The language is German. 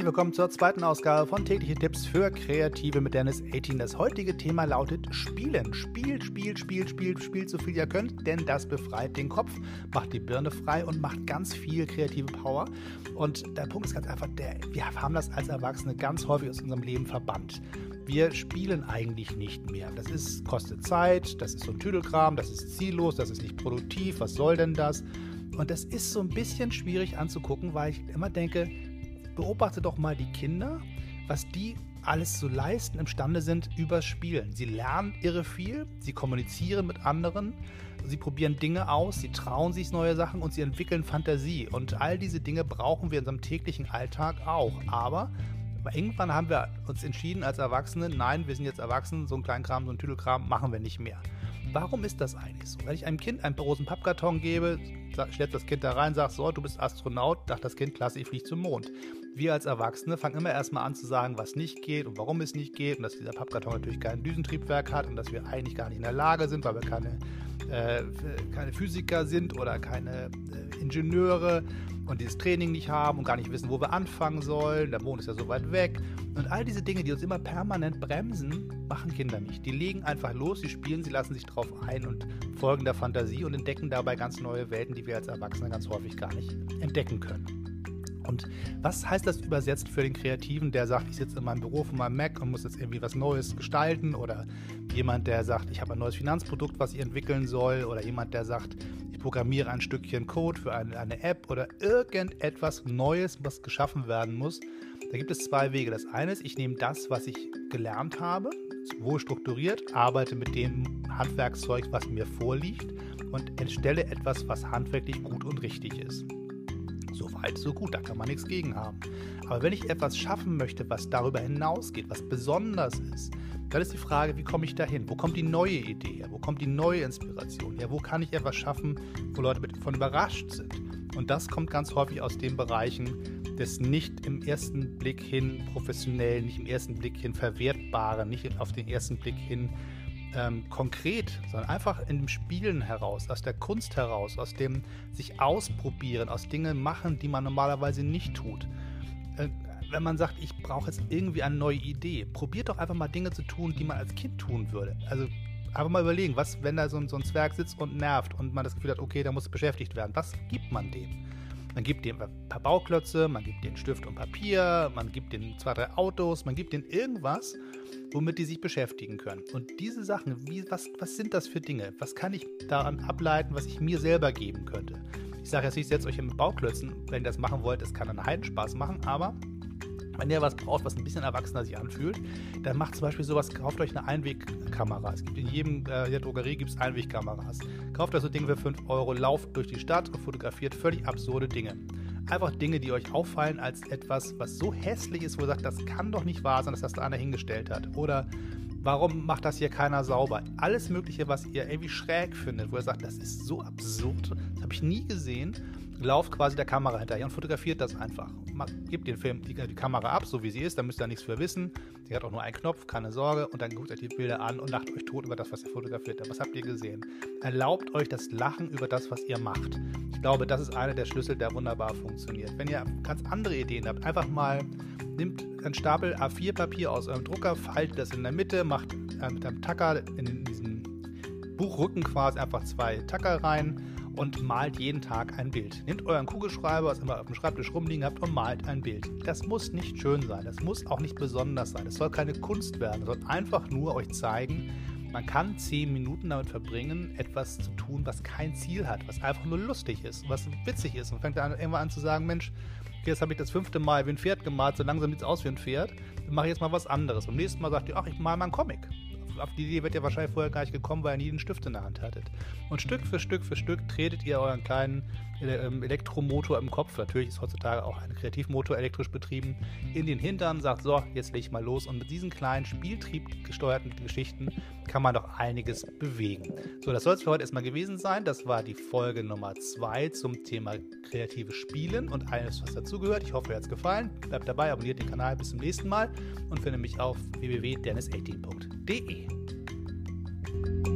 Herzlich willkommen zur zweiten Ausgabe von Tägliche Tipps für Kreative mit Dennis 18. Das heutige Thema lautet Spielen. Spielt, spielt, spielt, spielt, spielt so viel ihr könnt, denn das befreit den Kopf, macht die Birne frei und macht ganz viel kreative Power. Und der Punkt ist ganz einfach, der, wir haben das als Erwachsene ganz häufig aus unserem Leben verbannt. Wir spielen eigentlich nicht mehr. Das ist, kostet Zeit, das ist so ein Tüdelkram, das ist ziellos, das ist nicht produktiv, was soll denn das? Und das ist so ein bisschen schwierig anzugucken, weil ich immer denke, beobachte doch mal die Kinder, was die alles zu leisten imstande sind übers Spielen. Sie lernen irre viel, sie kommunizieren mit anderen, sie probieren Dinge aus, sie trauen sich neue Sachen und sie entwickeln Fantasie. Und all diese Dinge brauchen wir in unserem täglichen Alltag auch. Aber irgendwann haben wir uns entschieden als Erwachsene, nein, wir sind jetzt erwachsen, so ein Kleinkram, so ein Tüdelkram machen wir nicht mehr. Warum ist das eigentlich so? Wenn ich einem Kind einen großen Pappkarton gebe, stellt das Kind da rein, sagt so, du bist Astronaut, sagt das Kind, klasse, ich fliege zum Mond. Wir als Erwachsene fangen immer erstmal an zu sagen, was nicht geht und warum es nicht geht und dass dieser Pappkarton natürlich kein Düsentriebwerk hat und dass wir eigentlich gar nicht in der Lage sind, weil wir keine, äh, keine Physiker sind oder keine äh, Ingenieure und dieses Training nicht haben und gar nicht wissen, wo wir anfangen sollen. Der Mond ist ja so weit weg. Und all diese Dinge, die uns immer permanent bremsen, machen Kinder nicht. Die legen einfach los, sie spielen, sie lassen sich drauf ein und folgen der Fantasie und entdecken dabei ganz neue Welten, die wir als Erwachsene ganz häufig gar nicht entdecken können. Und was heißt das übersetzt für den Kreativen, der sagt, ich sitze in meinem Büro von meinem Mac und muss jetzt irgendwie was Neues gestalten? Oder jemand, der sagt, ich habe ein neues Finanzprodukt, was ich entwickeln soll? Oder jemand, der sagt, ich programmiere ein Stückchen Code für eine, eine App oder irgendetwas Neues, was geschaffen werden muss. Da gibt es zwei Wege. Das eine ist, ich nehme das, was ich gelernt habe, wohl strukturiert, arbeite mit dem Handwerkszeug, was mir vorliegt und entstelle etwas, was handwerklich gut und richtig ist. So weit, so gut, da kann man nichts gegen haben. Aber wenn ich etwas schaffen möchte, was darüber hinausgeht, was besonders ist, dann ist die Frage, wie komme ich dahin? Wo kommt die neue Idee her? Wo kommt die neue Inspiration her? Wo kann ich etwas schaffen, wo Leute davon überrascht sind? Und das kommt ganz häufig aus den Bereichen des nicht im ersten Blick hin professionellen, nicht im ersten Blick hin verwertbaren, nicht auf den ersten Blick hin ähm, konkret, sondern einfach in dem Spielen heraus, aus der Kunst heraus, aus dem sich ausprobieren, aus Dingen machen, die man normalerweise nicht tut. Wenn man sagt, ich brauche jetzt irgendwie eine neue Idee, probiert doch einfach mal Dinge zu tun, die man als Kind tun würde. Also einfach mal überlegen, was, wenn da so ein, so ein Zwerg sitzt und nervt und man das Gefühl hat, okay, da muss beschäftigt werden, was gibt man dem? Man gibt dem ein paar Bauklötze, man gibt den Stift und Papier, man gibt den zwei, drei Autos, man gibt denen irgendwas, womit die sich beschäftigen können. Und diese Sachen, wie, was, was sind das für Dinge? Was kann ich daran ableiten, was ich mir selber geben könnte? Ich sage jetzt nicht, setzt euch mit Bauklötzen, wenn ihr das machen wollt, das kann einen Heidenspaß machen, aber wenn ihr was braucht, was ein bisschen erwachsener sich anfühlt, dann macht zum Beispiel sowas, kauft euch eine Einwegkamera. Es gibt in jedem äh, der Drogerie gibt es Einwegkameras. Kauft euch so Dinge für 5 Euro, lauft durch die Stadt und fotografiert völlig absurde Dinge. Einfach Dinge, die euch auffallen als etwas, was so hässlich ist, wo ihr sagt, das kann doch nicht wahr sein, dass das da einer hingestellt hat. Oder warum macht das hier keiner sauber? Alles Mögliche, was ihr irgendwie schräg findet, wo ihr sagt, das ist so absurd, das habe ich nie gesehen lauft quasi der Kamera hinterher und fotografiert das einfach. Gebt den Film, die, die, Kamera ab, so wie sie ist, da müsst ihr nichts für wissen. Die hat auch nur einen Knopf, keine Sorge. Und dann guckt euch die Bilder an und lacht euch tot über das, was ihr fotografiert habt. Was habt ihr gesehen? Erlaubt euch das Lachen über das, was ihr macht. Ich glaube, das ist einer der Schlüssel, der wunderbar funktioniert. Wenn ihr ganz andere Ideen habt, einfach mal nimmt einen Stapel A4-Papier aus eurem Drucker, faltet das in der Mitte, macht äh, mit einem Tacker in diesen Buchrücken quasi einfach zwei Tacker rein und malt jeden Tag ein Bild. Nehmt euren Kugelschreiber, was immer auf dem Schreibtisch rumliegen habt, und malt ein Bild. Das muss nicht schön sein, das muss auch nicht besonders sein, es soll keine Kunst werden, sondern einfach nur euch zeigen, man kann zehn Minuten damit verbringen, etwas zu tun, was kein Ziel hat, was einfach nur lustig ist, was witzig ist. Und fängt dann irgendwann an zu sagen, Mensch, jetzt habe ich das fünfte Mal wie ein Pferd gemalt, so langsam sieht es aus wie ein Pferd, dann mache ich jetzt mal was anderes. Beim nächsten Mal sagt ihr, ach, ich mal mal einen Comic auf die Idee wird ihr wahrscheinlich vorher gar nicht gekommen, weil ihr nie einen Stift in der Hand hattet. Und Stück für Stück für Stück tretet ihr euren kleinen ähm, Elektromotor im Kopf, natürlich ist heutzutage auch ein Kreativmotor elektrisch betrieben, in den Hintern, sagt, so, jetzt leg ich mal los. Und mit diesen kleinen Spieltrieb gesteuerten Geschichten kann man doch einiges bewegen. So, das soll es für heute erstmal gewesen sein. Das war die Folge Nummer 2 zum Thema kreatives Spielen und alles, was dazugehört. Ich hoffe, euch hat es gefallen. Bleibt dabei, abonniert den Kanal. Bis zum nächsten Mal und findet mich auf www.dennis18.de. thank you